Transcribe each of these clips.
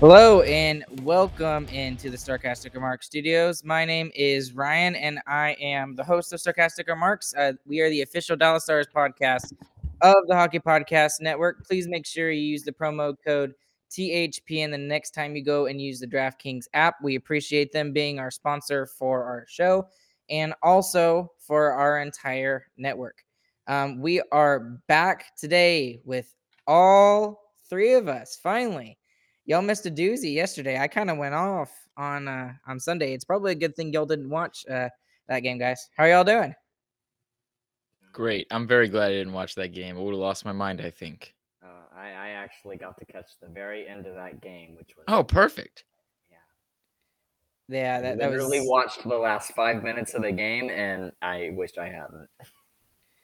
Hello and welcome into the Sarcastic Remarks Studios. My name is Ryan and I am the host of Sarcastic Remarks. Uh, we are the official Dallas Stars podcast of the Hockey Podcast Network. Please make sure you use the promo code THPN the next time you go and use the DraftKings app. We appreciate them being our sponsor for our show and also for our entire network. Um, we are back today with all three of us finally y'all missed a doozy yesterday. I kind of went off on uh, on Sunday. It's probably a good thing y'all didn't watch uh, that game, guys. How are y'all doing? Great. I'm very glad I didn't watch that game. I would have lost my mind, I think. Uh, I, I actually got to catch the very end of that game, which was Oh, perfect. yeah. Yeah, that, that Literally was watched the last five minutes of the game, and I wished I hadn't.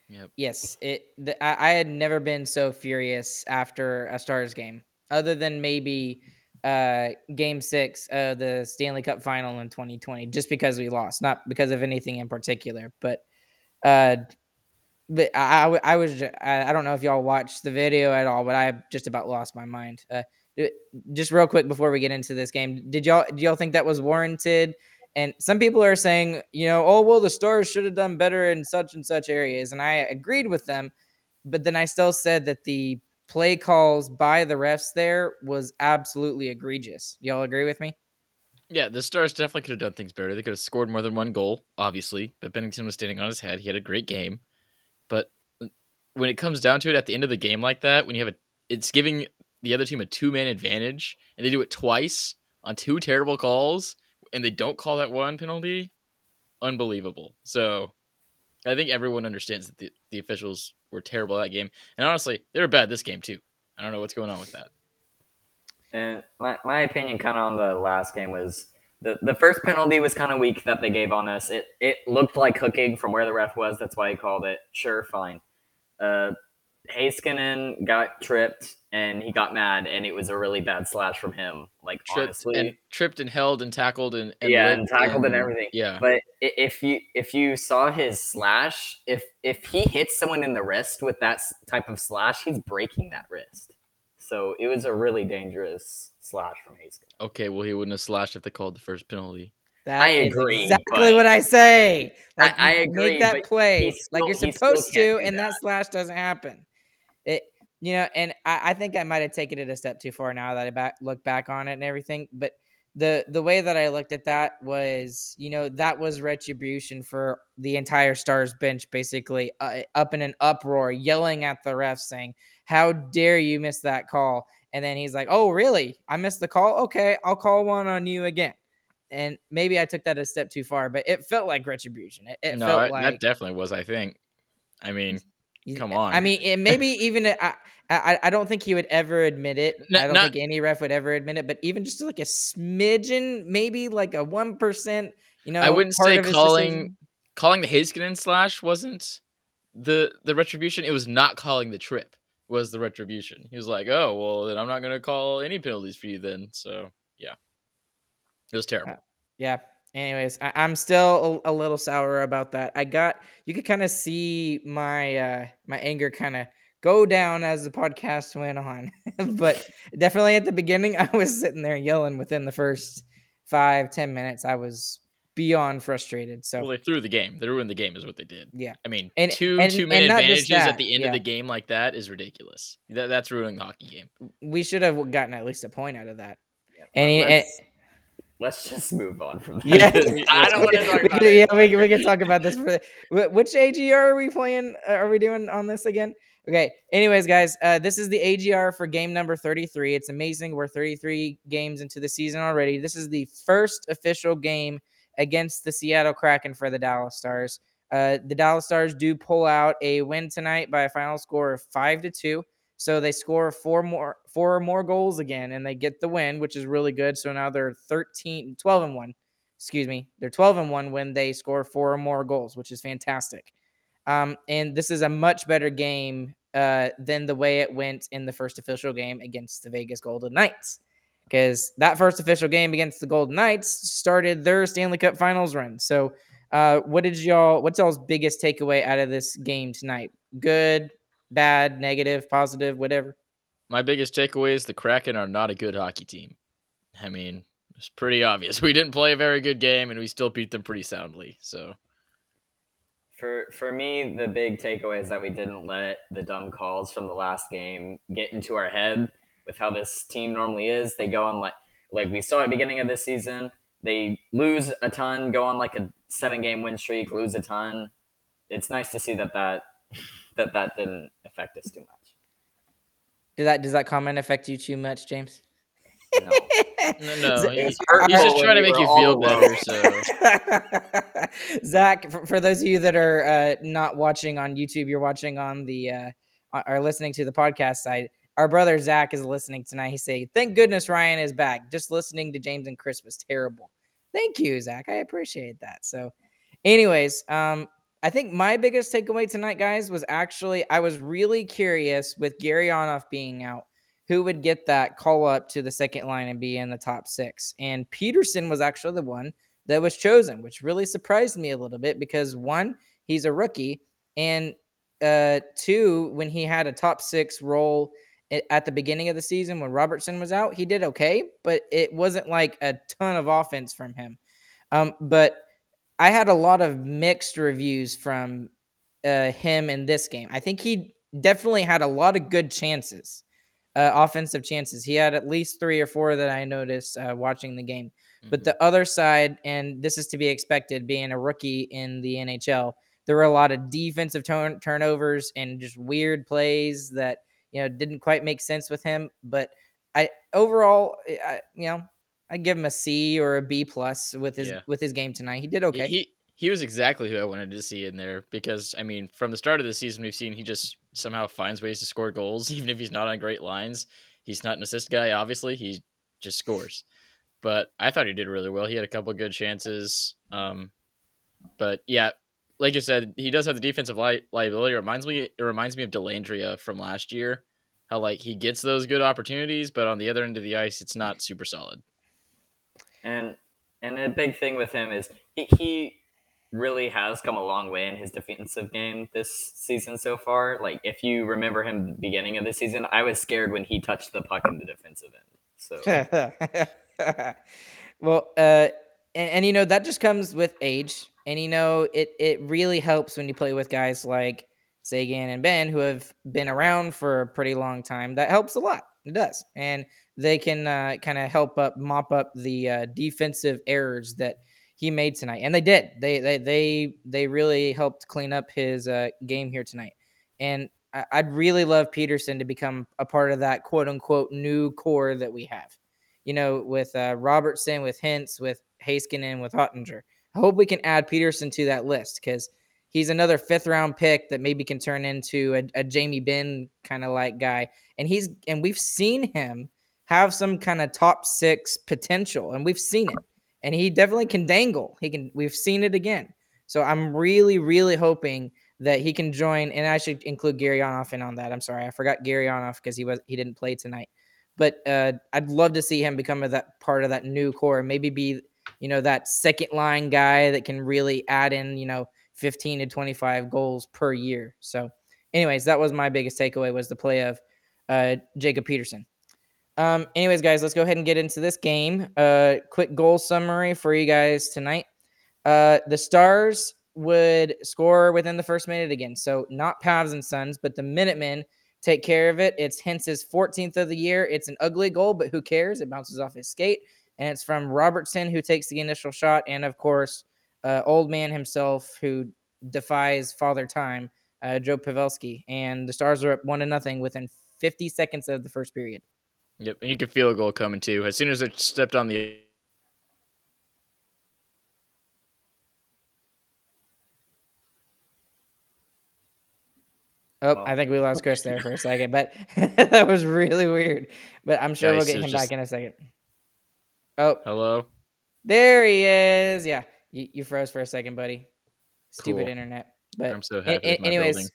Yep. yes. It the, I, I had never been so furious after a Stars game, other than maybe uh game six of the Stanley Cup final in 2020, just because we lost, not because of anything in particular, but uh. But I, I, was I, I don't know if y'all watched the video at all, but I just about lost my mind. Uh, just real quick before we get into this game, did y'all do y'all think that was warranted? And some people are saying, you know, oh well, the Stars should have done better in such and such areas, and I agreed with them. But then I still said that the play calls by the refs there was absolutely egregious. Y'all agree with me? Yeah, the Stars definitely could have done things better. They could have scored more than one goal, obviously. But Binnington was standing on his head. He had a great game. But uh, when it comes down to it at the end of the game like that, when you have a it's giving the other team a two man advantage and they do it twice on two terrible calls and they don't call that one penalty, unbelievable. So I think everyone understands that the, the officials were terrible that game. And honestly, they were bad this game too. I don't know what's going on with that. And my, my opinion, kind of on the last game, was the, the first penalty was kind of weak that they gave on us. It it looked like hooking from where the ref was. That's why he called it. Sure, fine. Uh, Heiskanen got tripped and he got mad, and it was a really bad slash from him. Like Tripped honestly, and tripped and held and tackled and, and yeah, and tackled and everything. Yeah. But if you if you saw his slash, if if he hits someone in the wrist with that type of slash, he's breaking that wrist. So it was a really dangerous slash from Heiskanen. Okay, well he wouldn't have slashed if they called the first penalty. That I agree, exactly what I say. I- Like, I you agree, Make that but play he like you're supposed to, and that that. slash doesn't happen. You know, and I, I think I might have taken it a step too far now that I back look back on it and everything. But the the way that I looked at that was, you know, that was retribution for the entire Stars bench, basically uh, up in an uproar, yelling at the refs, saying, "How dare you miss that call?" And then he's like, "Oh, really? I missed the call. Okay, I'll call one on you again." And maybe I took that a step too far, but it felt like retribution. It, it no, felt like that definitely was. I think. I mean, you- on. I mean, it maybe even I, I I don't think he would ever admit it. I don't not- think any ref would ever admit it. But even just like a smidgen, maybe like a one percent. You know, I wouldn't say calling decision. calling the Heiskanen slash wasn't the the retribution. It was not calling the trip was the retribution. He was like, "Oh well, then I'm not going to call any penalties for you then." So yeah, it was uh, terrible. Yeah. Anyways, I, am still a, a, little sour about that. I got you could kind of see my uh my anger kind of go down as the podcast went on, but definitely at the beginning, I was sitting there yelling. Within the first five ten minutes, I was beyond frustrated. So well, they threw the game. They ruined the game, is what they did. Yeah. I mean, and, two and, two minute advantages at the end yeah. of the game like that is ridiculous. That, that's ruining the hockey game. We should have gotten at least a point out of that. Yeah, and, let's, just move on from that. Yeah, I don't want to talk about it. Yeah, we, we can talk about this. For which AGR are we playing? Uh, are we doing on this again? Okay. Anyways, guys, uh, this is the AGR for game number 33. It's amazing. We're 33 games into the season already. This is the first official game against the Seattle Kraken for the Dallas Stars. Uh, the Dallas Stars do pull out a win tonight by a final score of five to two. So they score four more four or more goals again and they get the win, which is really good. So now they're 13 12 and 1. Excuse me. They're 12 and 1 when they score four or more goals, which is fantastic. Um, and this is a much better game uh, than the way it went in the first official game against the Vegas Golden Knights because that first official game against the Golden Knights started their Stanley Cup Finals run. So, uh, what did y'all? What's y'all's biggest takeaway out of this game tonight? Good, bad, negative, positive, whatever. My biggest takeaway is the Kraken are not a good hockey team. I mean, it's pretty obvious. We didn't play a very good game, and we still beat them pretty soundly. So. For for me, the big takeaway is that we didn't let the dumb calls from the last game get into our head with how this team normally is. They go on like like we saw at the beginning of this season. They lose a ton, go on like a seven game win streak, lose a ton. It's nice to see that that that that didn't affect us too much. Does that does that comment affect you too much, James? No, no, no. He's, he's just trying to make you feel better. So, Zach, for, for, those of you that are uh, not watching on YouTube, you're watching on the uh, are listening to the podcast side our brother Zach is listening tonight. He say, "Thank goodness Ryan is back. Just listening to James and Chris was terrible." Thank you, Zach. I appreciate that. So, anyways, um, I think my biggest takeaway tonight, guys, was actually I was really curious with Gary Gurianov being out, who would get that call up to the second line and be in the top six. And Peterson was actually the one that was chosen, which really surprised me a little bit because one, he's a rookie, and uh, two, when he had a top six role at the beginning of the season when Robertson was out, he did okay, but it wasn't like a ton of offense from him. Um, but I had a lot of mixed reviews from uh, him in this game. I think he definitely had a lot of good chances, uh, offensive chances. He had at least three or four that I noticed uh, watching the game. Mm-hmm. But the other side, and this is to be expected, being a rookie in the NHL, there were a lot of defensive turn- turnovers and just weird plays that you know, didn't quite make sense with him. But I overall, I, you know, I give him a C or a B plus with his yeah. with his game tonight. He did okay. He he was exactly who I wanted to see in there because I mean, from the start of the season, we've seen he just somehow finds ways to score goals, even if he's not on great lines. He's not an assist guy, obviously. He just scores. But I thought he did really well. He had a couple good chances. Um, but yeah, like you said, he does have the defensive li- liability. It reminds me, it reminds me of Delandria from last year. How like he gets those good opportunities, but on the other end of the ice, it's not super solid. And and the big thing with him is he, he really has come a long way in his defensive game this season so far. Like if you remember him beginning of the season, I was scared when he touched the puck in the defensive end. So well, uh, and, and you know that just comes with age and you know, it it really helps when you play with guys like Seguin and Benn who have been around for a pretty long time. That helps a lot. It does. And they can uh, kind of help up mop up the uh, defensive errors that he made tonight. And they did. They they they they really helped clean up his uh, game here tonight. And I'd really love Peterson to become a part of that quote unquote new core that we have. You know, with uh, Robertson, with Hintz, with Heiskanen, with Oettinger. I hope we can add Peterson to that list because he's another fifth round pick that maybe can turn into a, a Jamie Benn kind of like guy. And he's and we've seen him have some kind of top six potential, and we've seen it. And he definitely can dangle. He can. We've seen it again. So I'm really, really hoping that he can join, and I should include Gurianov in on that. I'm sorry, I forgot Gurianov because he was he didn't play tonight. But uh, I'd love to see him become a, that part of that new core, maybe be you know that second line guy that can really add in you know 15 to 25 goals per year. So, anyways, that was my biggest takeaway was the play of uh, Jacob Peterson. Um, anyways, guys, let's go ahead and get into this game. Uh, quick goal summary for you guys tonight. Uh, the Stars would score within the first minute again. So not Pavs and Sons, but the Minutemen take care of it. It's Hintz's 14th of the year. It's an ugly goal, but who cares? It bounces off his skate. And it's from Robertson, who takes the initial shot. And of course, uh, old man himself, who defies father time, uh, Joe Pavelski. And the Stars are up one to nothing within 50 seconds of the first period. Yep, and you could feel a goal coming too. As soon as it stepped on the Oh, I think we lost Chris there for a second, but that was really weird. But I'm sure we'll get him back in a second. Oh, hello. there he is. Yeah, you, you froze for a second, buddy. Stupid Cool. internet. But I'm so happy. a- with my anyways, building.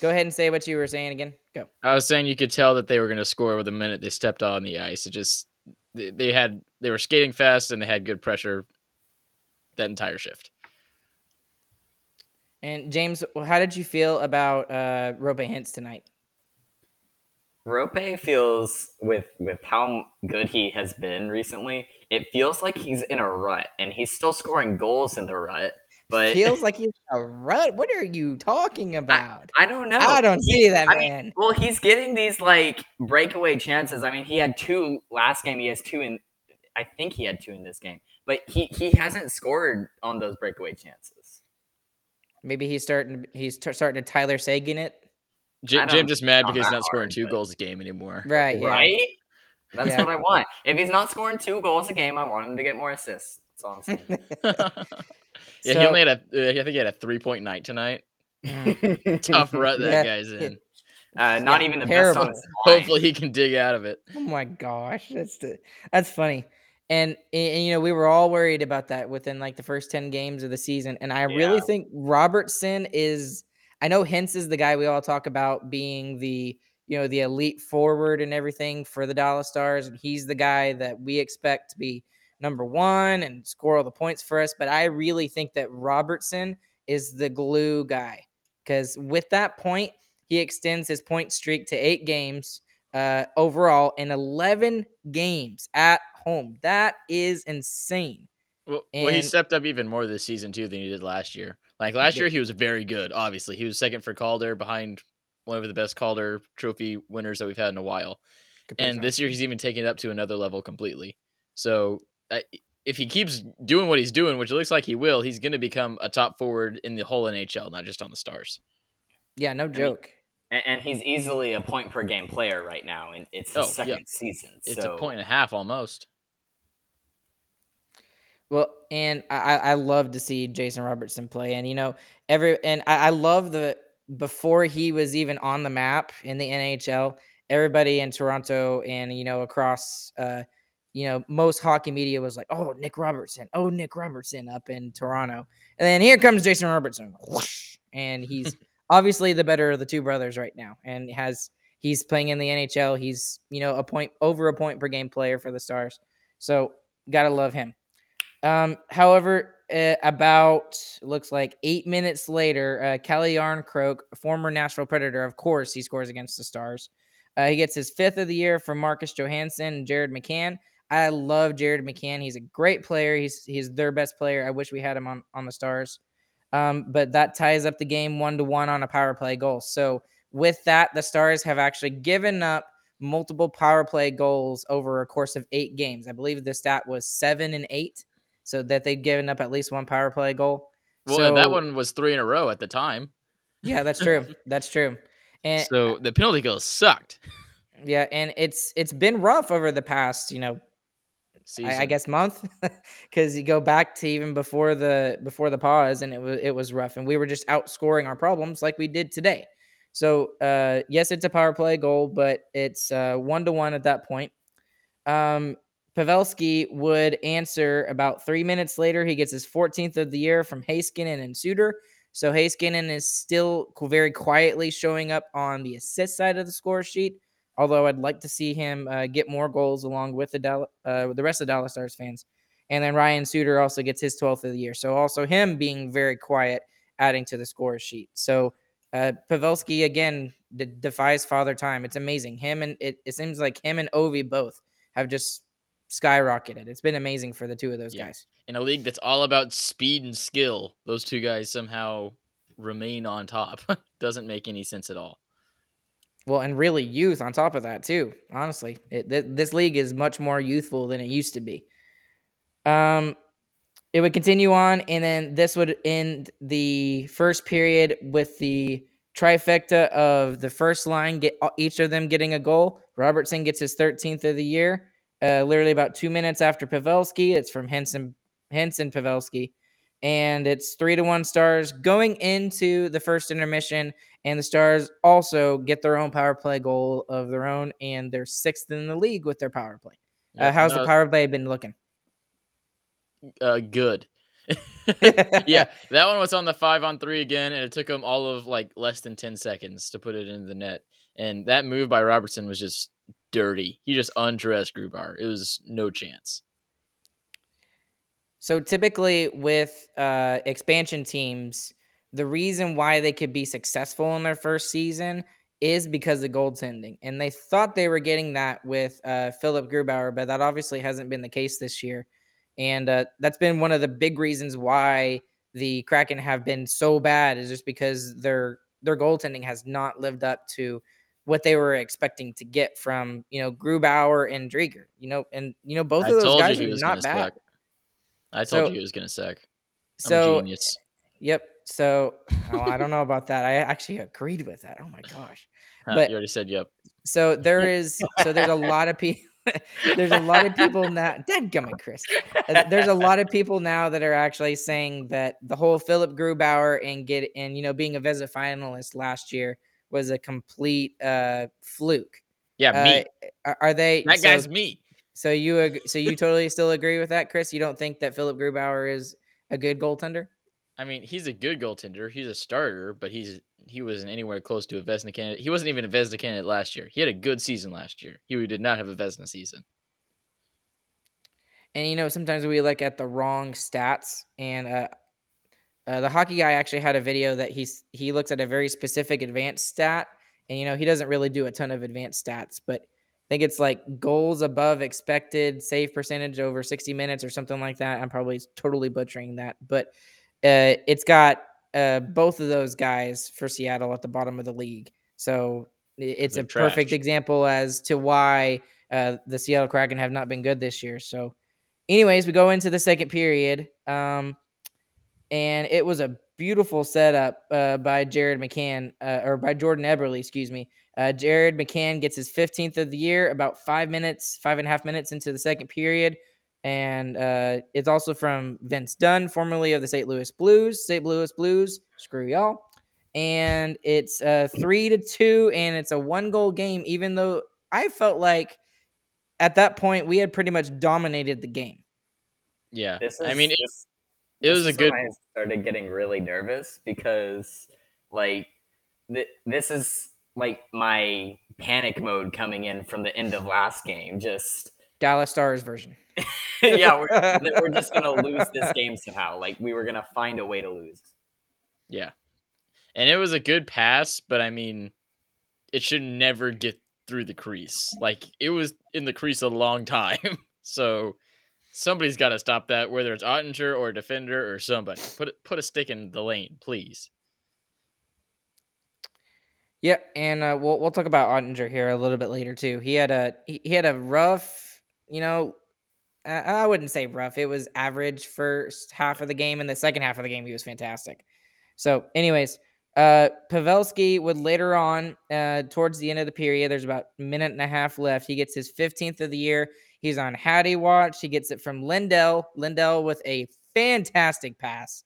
go ahead and say what you were saying again. Go. I was saying you could tell that they were going to score with the minute they stepped on the ice. It just they, they had they were skating fast and they had good pressure that entire shift. And James, how did you feel about uh Roope Hintz tonight? Rope feels with with how good he has been recently. It feels like he's in a rut, and he's still scoring goals in the rut. But Feels like he's a rut. What are you talking about? I don't know. I don't He- see that, I mean, man. well, he's getting these like breakaway chances. I mean, he had two last game. He has two in. I think he had two in this game, but he he hasn't scored on those breakaway chances. Maybe he's starting. He's t- starting to Tyler Seguin it. J- I Jim just mad because he's that not scoring hard, two but- goals a game anymore. Right. Yeah. Right? That's Yeah. what I want. If he's not scoring two goals a game, I want him to get more assists. That's all I'm saying. yeah, he only had a. Uh, think he had a three point night tonight. Tough rut that Yeah. guy's in. Uh, not Yeah, even the terrible. best on his line. Hopefully he can dig out of it. Oh my gosh, that's the, that's funny. And, and you know we were all worried about that within like the first ten games of the season, and I really think Robertson is. I know Hintz is the guy we all talk about being the you know the elite forward and everything for the Dallas Stars, and he's the guy that we expect to be number one and score all the points for us. But I really think that Robertson is the glue guy because with that point, he extends his point streak to eight games uh, overall in 11 games at home. That is insane. Well, well, he stepped up even more this season too than he did last year. Like last year, he was very good. Obviously, he was second for Calder, behind one of the best Calder Trophy winners that we've had in a while. And this year, he's even taken it up to another level completely. So, uh, if he keeps doing what he's doing, which it looks like he will, he's going to become a top forward in the whole NHL, not just on the Stars. yeah, no joke. and, and he's easily a point per game player right now, and it's his Oh, yeah. second season. It's a point and a half almost. Well, and I, I I love to see Jason Robertson play. And, you know, every, and I, I love the, before he was even on the map in the NHL, everybody in Toronto and, you know, across, uh, you know, most hockey media was like, oh, Nick Robertson. Oh, Nick Robertson up in Toronto. And then here comes Jason Robertson. Whoosh, and he's obviously the better of the two brothers right now and has, he's playing in the NHL. He's, you know, a point over a point per game player for the Stars. So, gotta love him. Um, however, uh, about looks like eight minutes later, uh, Calle Järnkrok, former Nashville Predator, of course, he scores against the Stars. Uh, he gets his fifth of the year from Marcus Johansson and Jared McCann. I love Jared McCann. He's a great player. He's he's their best player. I wish we had him on on the Stars. Um, but that ties up the game one to one on a power play goal. So with that, the Stars have actually given up multiple power play goals over a course of eight games. I believe the stat was seven and eight, so that they've given up at least one power play goal. Well, and that one was three in a row at the time. Yeah, that's true. that's true. And So the penalty goals sucked. yeah, and it's it's been rough over the past, you know, I, I guess month, because you go back to even before the before the pause, and it was it was rough, and we were just outscoring our problems like we did today. So uh, yes, it's a power play goal, but it's uh, one to one at that point. Um, Pavelski would answer about three minutes later. He gets his 14th of the year from Heiskanen and Suter. So Heiskanen is still very quietly showing up on the assist side of the score sheet. Although I'd like to see him uh, get more goals along with the Dal- uh, the rest of Dallas Stars fans. And then Ryan Suter also gets his 12th of the year. So also him being very quiet, adding to the score sheet. So uh, Pavelski again d- defies father time. It's amazing. Him and it, it seems like him and Ovi both have just skyrocketed. It's been amazing for the two of those Yeah. guys. In a league that's all about speed and skill, those two guys somehow remain on top. Doesn't make any sense at all. Well, and really youth on top of that too. Honestly, it, th- this league is much more youthful than it used to be. Um, it would continue on, and then this would end the first period with the trifecta of the first line get each of them getting a goal. Robertson gets his 13th of the year. Uh, literally about two minutes after Pavelski. It's from Henson, Henson Pavelski, and it's three to one Stars going into the first intermission. And the Stars also get their own power play goal of their own, and they're sixth in the league with their power play. Uh, how's no, the power play been looking? uh, good. yeah, that one was on the five on three again, and it took them all of like less than 10 seconds to put it into the net. And that move by Robertson was just dirty. He just undressed Grubauer. It was no chance. So typically with uh, expansion teams, the reason why they could be successful in their first season is because of goaltending, and they thought they were getting that with uh, Philipp Grubauer, but that obviously hasn't been the case this year, and uh, that's been one of the big reasons why the Kraken have been so bad is just because their their goaltending has not lived up to what they were expecting to get from you know Grubauer and Driedger, you know, and you know both I of those guys are not bad. suck. I told So- you he was gonna suck. I'm So genius. Yep. So oh, I don't know about that. I actually agreed with that. Oh my gosh. Huh, but- you already said yep. So there is. So there's a lot of people. there's a lot of people now. Dadgummit, Chris. Uh, There's a lot of people now that are actually saying that the whole Philipp Grubauer and get and you know being a Vezina finalist last year was a complete uh fluke. Yeah, me. Uh, are, are they? that so, guy's me. So you ag- so you totally still agree with that, Chris? You don't think that Philipp Grubauer is a good goaltender? I mean, he's a good goaltender. He's a starter, but he's he wasn't anywhere close to a Vezina candidate. He wasn't even a Vezina candidate last year. He had a good season last year. He did not have a Vezina season. And you know, sometimes we look at the wrong stats. And uh, uh, the hockey guy actually had a video that he's he looks at a very specific advanced stat, and you know he doesn't really do a ton of advanced stats, but I think it's like goals above expected save percentage over 60 minutes or something like that. I'm probably totally butchering that, but uh, it's got uh, both of those guys for Seattle at the bottom of the league. So it's They're a perfect example as to why uh, the Seattle Kraken have not been good this year. So, anyways, we go into the second period, um, and it was a beautiful setup uh, by Jared McCann uh, or by Jordan Eberle, excuse me. Uh, Jared McCann gets his 15th of the year about five minutes, five and a half minutes into the second period. And uh, it's also from Vince Dunn, formerly of the St. Louis Blues. St. Louis Blues, screw y'all. And it's uh, three to two, and it's a one goal game, even though I felt like at that point we had pretty much dominated the game. Yeah, This is, I mean, it, this, it was a good. I started getting really nervous because, like, th- this is like my panic mode coming in from the end of last game. Just Dallas Stars version. yeah, we're, we're just gonna lose this game somehow. Like we were gonna find a way to lose. Yeah, and it was a good pass, but I mean, it should never get through the crease. Like it was in the crease a long time, so somebody's got to stop that. Whether it's Oettinger or defender or somebody, put put a stick in the lane, please. Yep, and uh, we'll we'll talk about Oettinger here a little bit later too. He had a he, he had a rough, you know, I, I wouldn't say rough. It was average first half of the game, and the second half of the game he was fantastic. So, anyways, uh, Pavelski would later on, uh, towards the end of the period, there's about a minute and a half left. He gets his 15th of the year. He's on Hattie watch. He gets it from Lindell. Lindell with a fantastic pass.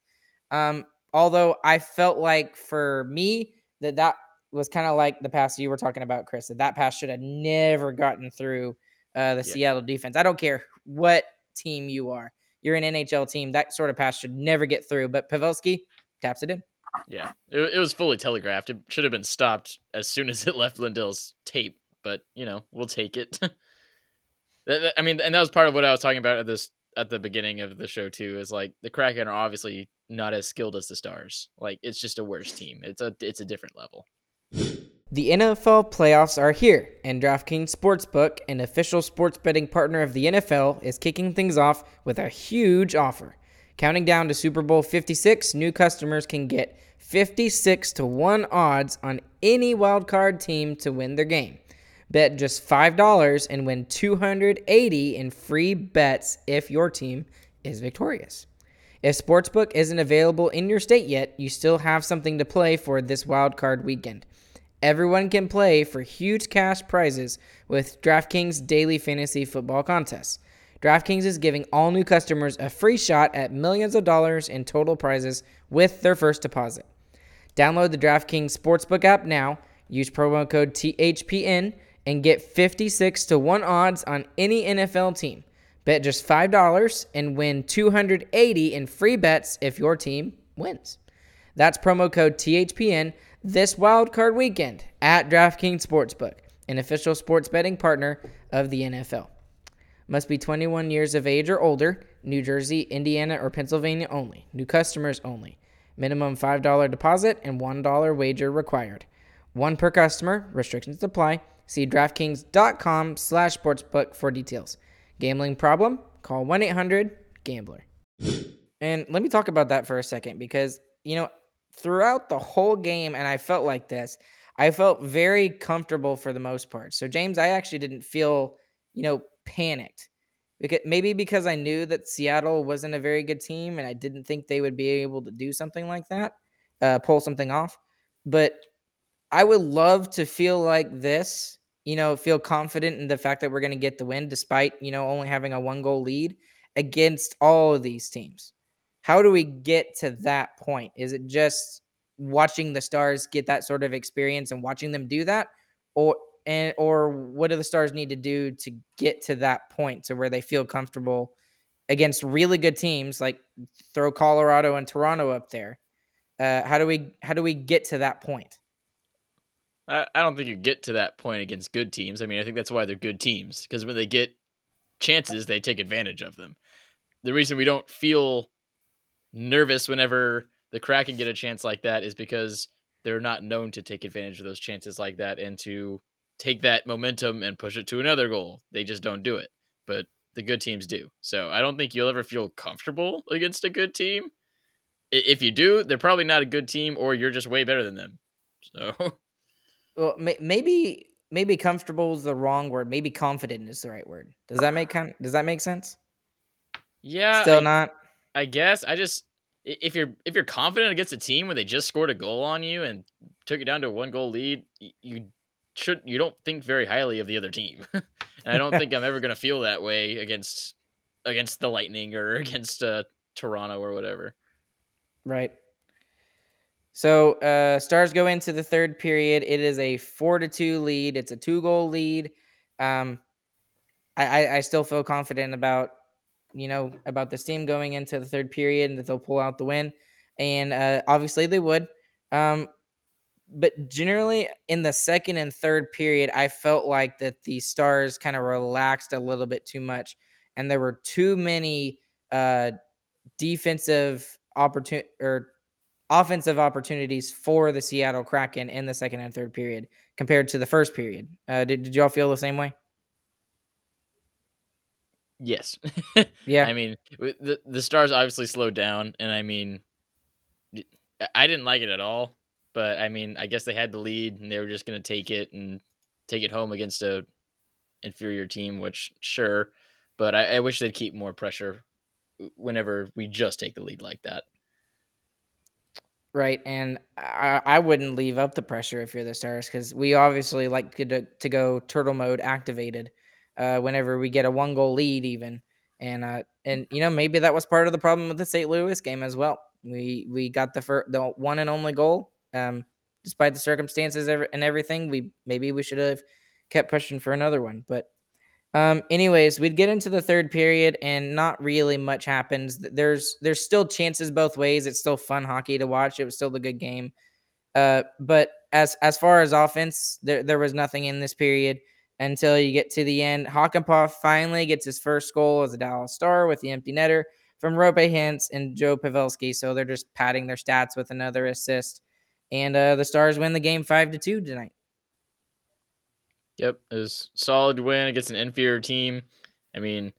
Um, although I felt like for me that that was kind of like the pass you were talking about, Chris. That that pass should have never gotten through uh, the Yeah. Seattle defense. I don't care what team you are. You're an NHL team. That sort of pass should never get through. But Pavelski taps it in. Yeah, it, it was fully telegraphed. It should have been stopped as soon as it left Lindell's tape, but you know, we'll take it. I mean, and that was part of what I was talking about at this at the beginning of the show too. Is like the Kraken are obviously not as skilled as the Stars. Like it's just a worse team. It's a it's a different level. The NFL playoffs are here, and DraftKings Sportsbook, an official sports betting partner of the NFL, is kicking things off with a huge offer. Counting down to Super Bowl 56, new customers can get 56 to 1 odds on any wildcard team to win their game. Bet just $5 and win 280 in free bets if your team is victorious. If Sportsbook isn't available in your state yet, you still have something to play for this wildcard weekend. Everyone can play for huge cash prizes with DraftKings Daily Fantasy Football Contests. DraftKings is giving all new customers a free shot at millions of dollars in total prizes with their first deposit. Download the DraftKings Sportsbook app now, use promo code THPN, and get 56 to 1 odds on any NFL team. Bet just $5 and win 280 in free bets if your team wins. That's promo code THPN this wildcard weekend at DraftKings Sportsbook, an official sports betting partner of the NFL. Must be 21 years of age or older, New Jersey, Indiana, or Pennsylvania only. New customers only. Minimum $5 deposit and $1 wager required. One per customer. Restrictions apply. See DraftKings.com slash sportsbook for details. Gambling problem? Call 1-800-GAMBLER. And let me talk about that for a second because, you know, throughout the whole game, and I felt like this, I felt very comfortable for the most part. So, James, I actually didn't feel, you know, panicked. Maybe because I knew that Seattle wasn't a very good team and I didn't think they would be able to do something like that, uh, pull something off. But I would love to feel like this, you know, feel confident in the fact that we're going to get the win despite, you know, only having a one goal lead against all of these teams. How do we get to that point? Is it just watching the stars get that sort of experience and watching them do that? Or and or what do the stars need to do to get to that point to where they feel comfortable against really good teams like throw Colorado and Toronto up there? Uh, how do we how do we get to that point? I, don't think you get to that point against good teams. I mean, I think that's why they're good teams because when they get chances, they take advantage of them. The reason we don't feel nervous whenever the Kraken get a chance like that is because they're not known to take advantage of those chances like that and to take that momentum and push it to another goal. They just don't do it. But the good teams do. So I don't think you'll ever feel comfortable against a good team. If you do, they're probably not a good team or you're just way better than them. So well, maybe maybe comfortable is the wrong word. Maybe confident is the right word. Does that make does that make sense? Yeah. Still I, not. I guess I just if you're if you're confident against a team where they just scored a goal on you and took you down to a one goal lead, you should you don't think very highly of the other team. and I don't think I'm ever gonna feel that way against against the Lightning or against uh, Toronto or whatever. Right. So uh, Stars go into the third period. It is a four to two lead. It's a two goal lead. Um, I, I, I still feel confident about you know about this team going into the third period and that they'll pull out the win. And uh, obviously they would. Um, but generally in the second and third period, I felt like that the Stars kind of relaxed a little bit too much, and there were too many uh, defensive opportunity or offensive opportunities for the Seattle Kraken in the second and third period compared to the first period. Uh, did did y'all feel the same way? Yes. yeah. I mean, the the Stars obviously slowed down, and I mean, I didn't like it at all. But I mean, I guess they had the lead and they were just going to take it and take it home against a inferior team, which sure, but I, I wish they'd keep more pressure whenever we just take the lead like that. Right, and I, I wouldn't leave up the pressure if you're the Stars because we obviously like to, to go turtle mode activated uh, whenever we get a one goal lead, even. And uh, and you know maybe that was part of the problem with the St. Louis game as well. We we got the first, the one and only goal, um, despite the circumstances and everything, we maybe we should have kept pushing for another one. But Um, anyways, we'd get into the third period and not really much happens. There's there's still chances both ways. It's still fun hockey to watch. It was still a good game. Uh, but as as far as offense, there there was nothing in this period until you get to the end. Hakanpää finally gets his first goal as a Dallas Star with the empty netter from Roope Hintz and Joe Pavelski. So they're just padding their stats with another assist. And uh, the Stars win the game five to two tonight. Yep, it was solid win against an inferior team. I mean,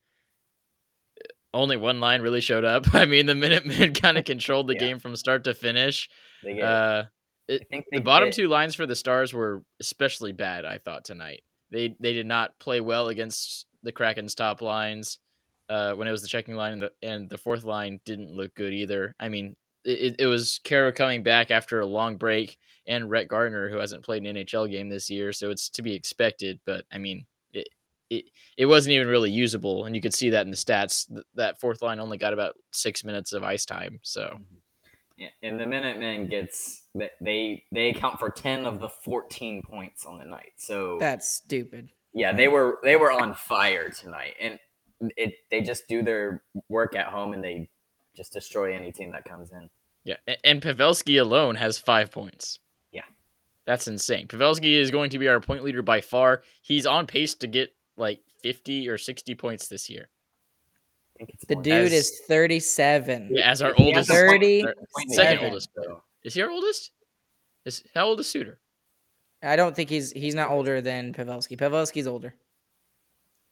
only one line really showed up. I mean, the Minutemen kind of controlled the yeah. game from start to finish. Uh, it, the bottom get... two lines for the Stars were especially bad. I thought tonight they they did not play well against the Kraken's top lines. Uh, when it was the checking line and the, and the fourth line didn't look good either. I mean, it, it was Kara coming back after a long break and Rhett Gardner, who hasn't played an NHL game this year, so it's to be expected. But I mean, it it, it wasn't even really usable, and you could see that in the stats. That fourth line only got about six minutes of ice time. So, mm-hmm. yeah, and the Minutemen gets they they account for ten of the fourteen points on the night. So that's stupid. Yeah, they were they were on fire tonight, and it they just do their work at home and they just destroy any team that comes in. Yeah, and Pavelski alone has five points. Yeah, that's insane. Pavelski is going to be our point leader by far. He's on pace to get like 50 or 60 points this year. The dude as, is 37. Yeah, as our oldest 30 second oldest. Though. Is he our oldest? Is how old is Suter? I don't think he's he's not older than Pavelski. Pavelski's older.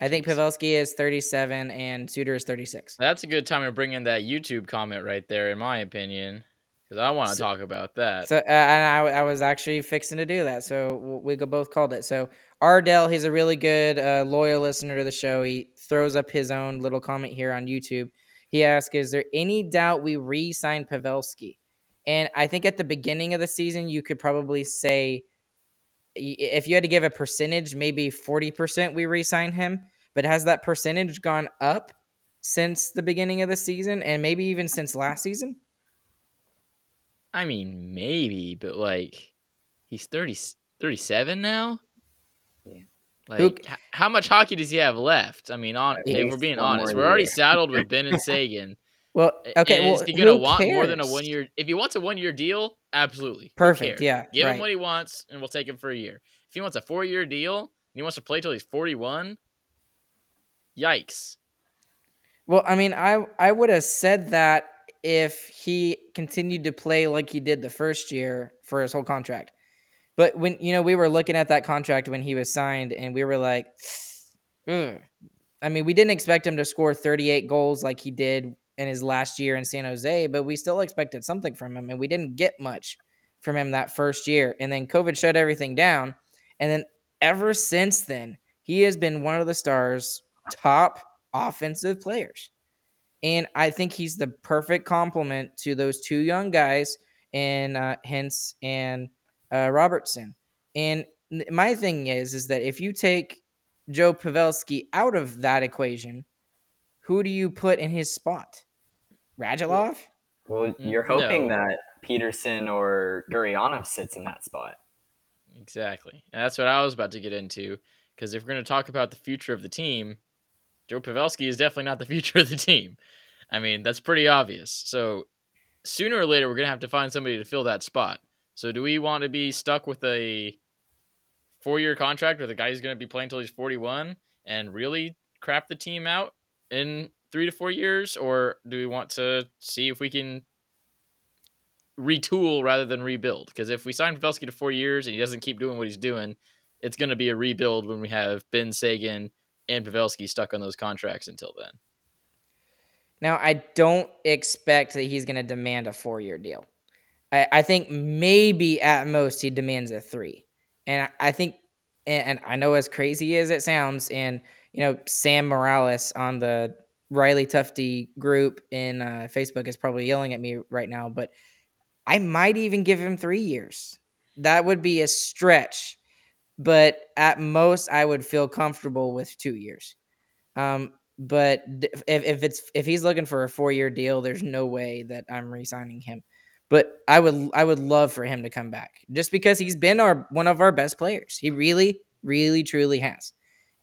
I think Pavelski is 37 and Suter is 36. That's a good time to bring in that YouTube comment right there, in my opinion because I want to so, talk about that. So, uh, and I, I was actually fixing to do that. So we both called it. So Ardell, he's a really good, uh, loyal listener to the show. He throws up his own little comment here on YouTube. He asks, "Is there any doubt we re-signed Pavelski?" And I think at the beginning of the season, you could probably say, if you had to give a percentage, maybe forty percent we re-signed him. But has that percentage gone up since the beginning of the season, and maybe even since last season? I mean, maybe, but like he's 30, 37 now. Yeah. Like, Who, how much hockey does he have left? I mean, on if we're being honest, we're already saddled with Benn and Seguin. Well, okay. well, is he gonna want cares? more than a one year? If he wants a one year deal, absolutely, perfect. Yeah, give right. him what he wants, and we'll take him for a year. If he wants a four year deal and he wants to play till he's forty one, yikes. Well, I mean, I I would have said that if he continued to play like he did the first year for his whole contract. But when you know we were looking at that contract when he was signed, and we were like, Ugh. I mean, we didn't expect him to score 38 goals like he did in his last year in San Jose, but we still expected something from him, and we didn't get much from him that first year. And then COVID shut everything down, and then ever since then, he has been one of the Stars' top offensive players. And I think he's the perfect complement to those two young guys in uh, Hintz and uh, Robertson. And my thing is, is that if you take Joe Pavelski out of that equation, who do you put in his spot? Radulov? Well, mm, you're hoping no. that Peterson or Gurianov sits in that spot. Exactly. And that's what I was about to get into. Because if we're going to talk about the future of the team, Joe Pavelski is definitely not the future of the team. I mean, that's pretty obvious. So sooner or later, we're going to have to find somebody to fill that spot. So do we want to be stuck with a four year contract with a guy who's going to be playing until he's 41 and really crap the team out in three to four years? Or do we want to see if we can retool rather than rebuild? Because if we sign Pavelski to four years and he doesn't keep doing what he's doing, it's going to be a rebuild when we have Benn Seguin and Pavelski stuck on those contracts until then. Now, I don't expect that he's going to demand a four year deal. I, I, think maybe at most he demands a three. And I, think, and, I know as crazy as it sounds, and, you know, Sam Morales on the Riley Tufte group in uh, Facebook is probably yelling at me right now, but I might even give him three years. That would be a stretch but at most I would feel comfortable with two years. Um, but if, if it's if he's looking for a four year deal, there's no way that I'm re-signing him. But I would I would love for him to come back just because he's been our one of our best players. He really, really, truly has.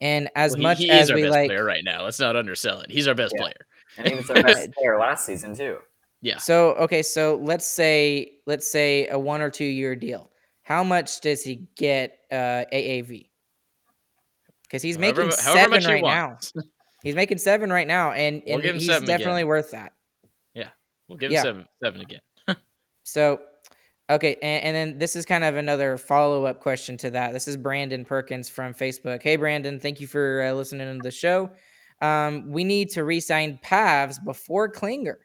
And as Well, he- much he, as is our we best like, player right now. Let's not undersell it. He's our best Yeah. player. And he was our best player last season too. Yeah. so okay, so let's say let's say a one or two year deal. How much does he get uh, AAV? Because he's However making however seven much he right now. He's making seven right now, and, We'll and he's seven again. definitely worth that. Yeah, we'll give Yeah. him seven, seven again. So, okay, and, and then this is kind of another follow up question to that. This is Brandon Perkins from Facebook. Hey, Brandon, thank you for uh, listening to the show. Um, we need to re-sign Pavs before Klinger.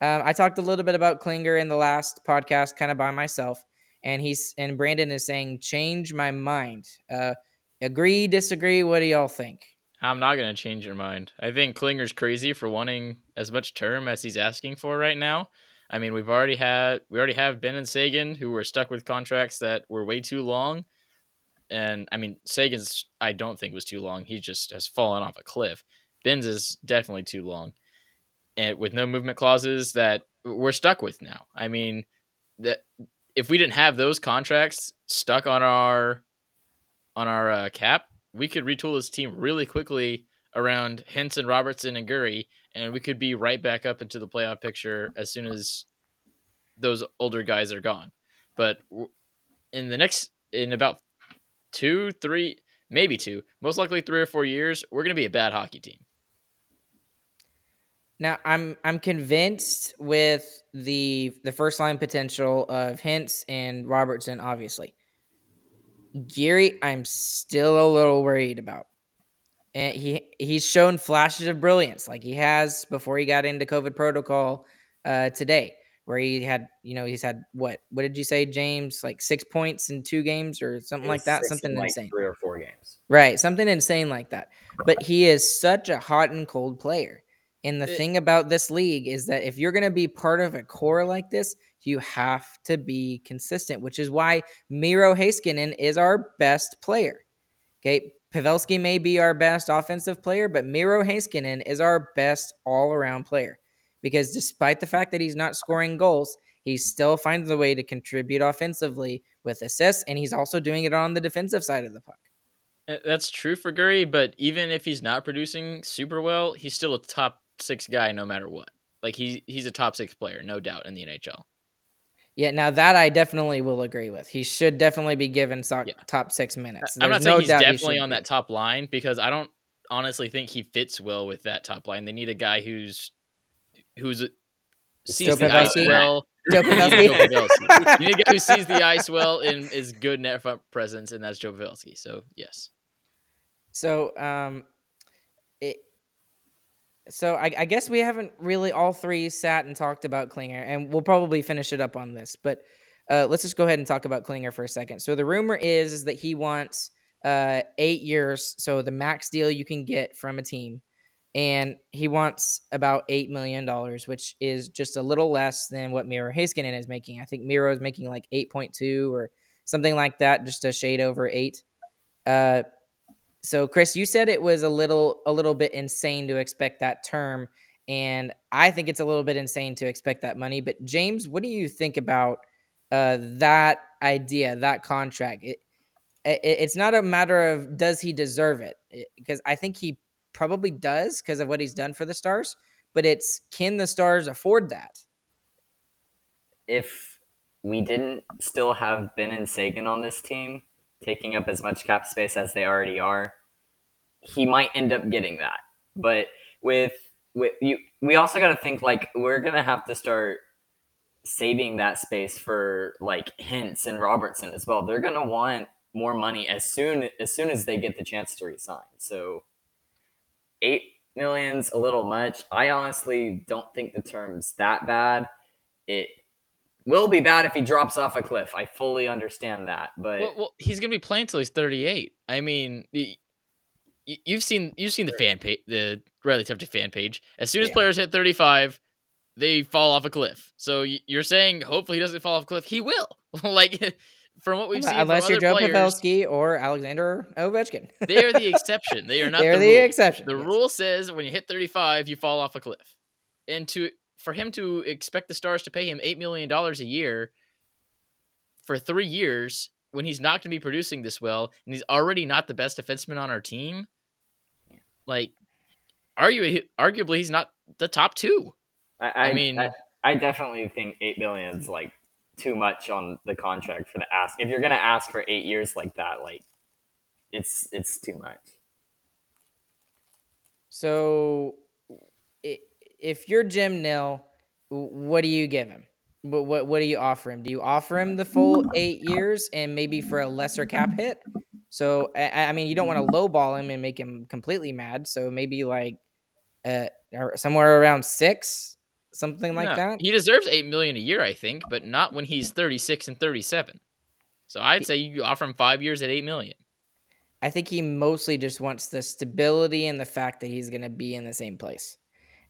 Um, I talked a little bit about Klinger in the last podcast, kind of by myself, and he's and Brandon is saying change my mind. Uh, agree, disagree? What do y'all think? I'm not gonna change your mind. I think Klinger's crazy for wanting as much term as he's asking for right now. I mean, we've already had we already have Benn and Seguin who were stuck with contracts that were way too long. And I mean, Seguin's I don't think was too long. He just has fallen off a cliff. Benn's is definitely too long. And with no movement clauses that we're stuck with now. I mean, that if we didn't have those contracts stuck on our on our uh, cap, we could retool this team really quickly around Henson, Robertson, and Gurry, and we could be right back up into the playoff picture as soon as those older guys are gone. But in the next, in about two, three, maybe two, most likely three or four years, we're going to be a bad hockey team. Now I'm I'm convinced with the the first line potential of Hintz and Robertson, obviously. Geary, I'm still a little worried about. And he he's shown flashes of brilliance, like he has before he got into COVID protocol uh, today, where he had, you know, he's had what? What did you say, James? Like six points in two games or something like that. Six in, Something like, insane. Three or four games. Right, something insane like that. But he is such a hot and cold player. And the It- thing about this league is that if you're going to be part of a core like this, you have to be consistent, which is why Miro Heiskanen is our best player. Okay, Pavelski may be our best offensive player, but Miro Heiskanen is our best all-around player because despite the fact that he's not scoring goals, he still finds a way to contribute offensively with assists, and he's also doing it on the defensive side of the puck. Uh, That's true for Gurry, but even if he's not producing super well, he's still a top six guy no matter what. Like he he's a top six player, no doubt, in the NHL. Yeah, now that I definitely will agree with. He should definitely be given so- Yeah. top six minutes. I'm not There's saying no he's doubt he definitely on be. that top line because I don't honestly think he fits well with that top line. They need a guy who's who's sees the ice well. Joe You need Pavelski? Joe You need a guy who sees the ice well and is good net front presence, and that's Joe Pavelski. So yes, So, um, so I, I guess we haven't really all three sat and talked about Klinger, and we'll probably finish it up on this. But uh, let's just go ahead and talk about Klinger for a second. So the rumor is, is that he wants uh, eight years, so the max deal you can get from a team, and he wants about eight million dollars, which is just a little less than what Miro Heiskanen is making. I think Miro is making like eight point two or something like that, just a shade over eight. Uh, so Chris, you said it was a little a little bit insane to expect that term, and I think it's a little bit insane to expect that money. But James, what do you think about uh, that idea, that contract? It, it, it's not a matter of does he deserve it, because I think he probably does because of what he's done for the Stars. But it's can the Stars afford that? If we didn't still have Benn and Seguin on this team, taking up as much cap space as they already are, he might end up getting that. But with with you, we also got to think like we're gonna have to start saving that space for like Hintz and Robertson as well. They're gonna want more money as soon as soon as they get the chance to resign. So eight million's a little much. I honestly don't think the term's that bad. It will be bad if he drops off a cliff. I fully understand that, but well, well he's gonna be playing until he's 38. I mean, y- y- you've seen you've seen the fan page, the Riley Tufte fan page. As soon as Yeah. players hit 35, they fall off a cliff. So you're saying hopefully he doesn't fall off a cliff. He will. like from what we've seen, from Unless you're other Joe players, Pavelski or Alexander Ovechkin, they are the exception. They are not They're the, the rule. exception. The yes. rule says when you hit 35, you fall off a cliff. And to for him to expect the Stars to pay him eight million dollars a year for three years when he's not going to be producing this well, and he's already not the best defenseman on our team, like, argue, arguably, he's not the top two. I, I, I mean- I, I definitely think eight billion is like too much on the contract for the ask. If you're gonna ask for eight years like that, like it's it's too much. So, i- if you're Jim Nill, w- what do you give him? What, what what do you offer him? Do you offer him the full eight years and maybe for a lesser cap hit? So I, I mean, you don't want to lowball him and make him completely mad. So maybe like uh somewhere around six, something like No, that. He deserves eight million a year, I think, but not when he's 36 and 37. So I'd say you offer him five years at eight million. I think he mostly just wants the stability and the fact that he's going to be in the same place.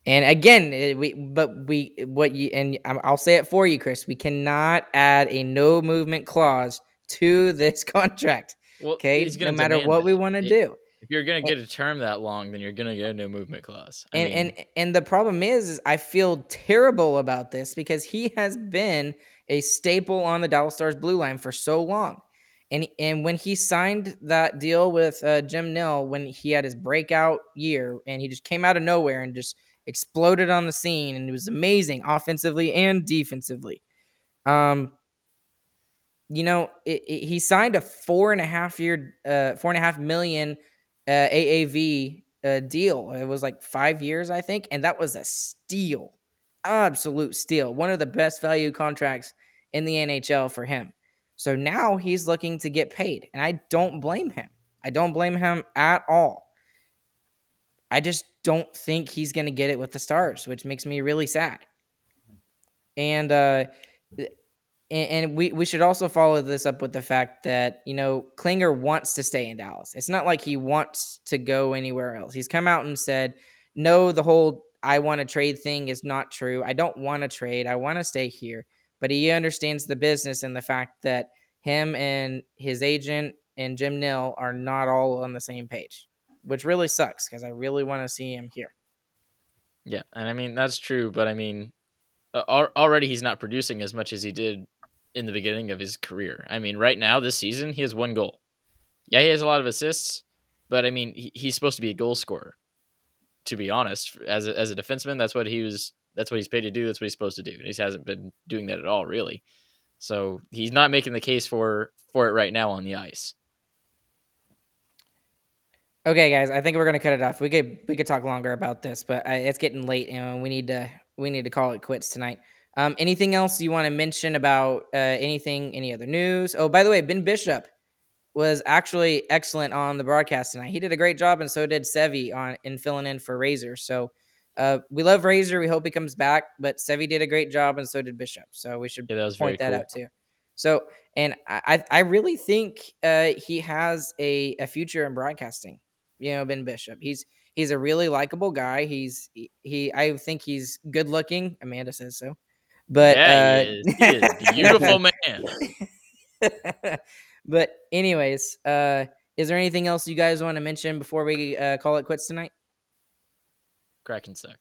And again, we but we what you and I'll say it for you, Chris. We cannot add a no movement clause to this contract. Well, Okay, no matter what that. we want to do. If you're gonna get a term that long, then you're gonna get a no movement clause. I and mean, and and the problem is, is I feel terrible about this because he has been a staple on the Dallas Stars blue line for so long. And and when he signed that deal with uh, Jim Nill, when he had his breakout year, and he just came out of nowhere and just exploded on the scene, and it was amazing offensively and defensively. Um, you know, it, it- he signed a four and a half year, uh, four and a half million uh, AAV uh, deal. It was like five years, I think, and that was a steal, absolute steal. One of the best value contracts in the NHL for him. So now he's looking to get paid, and I don't blame him. I don't blame him at all. I just don't think he's going to get it with the Stars, which makes me really sad. And uh, and, we we should also follow this up with the fact that you know Klinger wants to stay in Dallas. It's not like he wants to go anywhere else. He's come out and said, "No, the whole I want to trade thing is not true. I don't want to trade. I want to stay here." But he understands the business and the fact that him and his agent and Jim Nill are not all on the same page, which really sucks because I really want to see him here. yeah, and I mean that's true, but I mean, already he's not producing as much as he did in the beginning of his career. I mean, right now this season he has one goal. Yeah, he has a lot of assists, but I mean he, he's supposed to be a goal scorer. To be honest, as a, as a defenseman, that's what he was. That's what he's paid to do. That's what he's supposed to do. And he hasn't been doing that at all, really. So he's not making the case for for it right now on the ice. Okay, guys, I think we're gonna cut it off. We could we could talk longer about this, but uh, it's getting late, and we need to we need to call it quits tonight. Um, anything else you want to mention about uh, anything? Any other news? Oh, by the way, Ben Bishop was actually excellent on the broadcast tonight. He did a great job, and so did Sevi on in filling in for Razor. So uh, we love Razor. We hope he comes back, but Sevi did a great job, and so did Bishop. So we should Yeah, that point that cool. out too. So, and I, I I really think uh, he has a, a future in broadcasting. You know, Ben Bishop. He's he's a really likable guy. He's he, he I think he's good looking. Amanda says so. But yeah, uh, he is. He is beautiful man. but anyways, uh, is there anything else you guys want to mention before we uh, call it quits tonight? Kraken suck.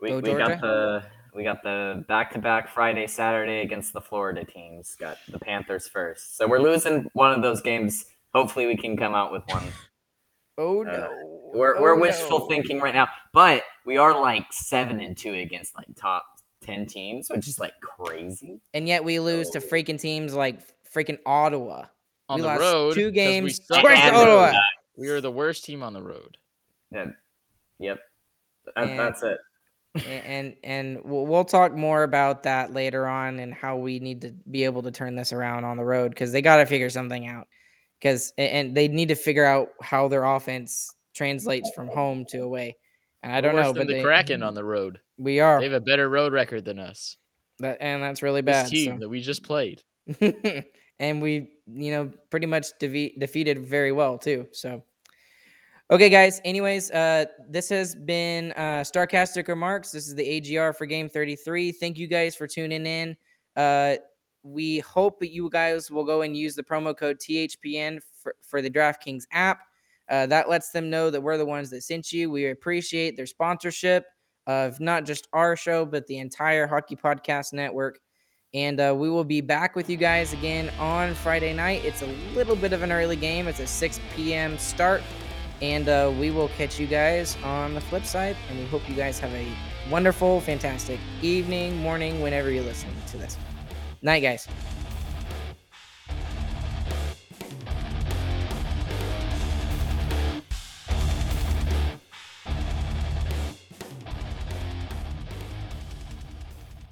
We, Go, we got the we got the back to back Friday Saturday against the Florida teams. Got the Panthers first, so we're losing one of those games. Hopefully, we can come out with one. Oh Uh, no, We're, Oh, we're wishful no. thinking right now, but we are like seven and two against like top ten teams, which is like crazy. and yet we lose to freaking teams like freaking Ottawa. On we the lost road, 'cause two we games suck twice on to the road. Ottawa. We are the worst team on the road. Yeah. Yep. That, And- that's it. And and we'll, we'll talk more about that later on and how we need to be able to turn this around on the road because they got to figure something out because and they need to figure out how their offense translates from home to away and i don't know but the they, Kraken on the road. we are They have a better road record than us. that, and that's really This bad team so. that we just played. and we you know pretty much defeat, defeated very well too so okay guys anyways uh this has been uh starcastic remarks this is the agr for game 33 thank you guys for tuning in uh we hope that you guys will go and use the promo code thpn for, for the draftkings app uh, that lets them know that we're the ones that sent you we appreciate their sponsorship of not just our show but the entire hockey podcast network And uh, we will be back with you guys again on Friday night. It's a little bit of an early game. It's a 6 p.m. start. And uh, we will catch you guys on the flip side. And we hope you guys have a wonderful, fantastic evening, morning, whenever you're listening to this. Night, guys.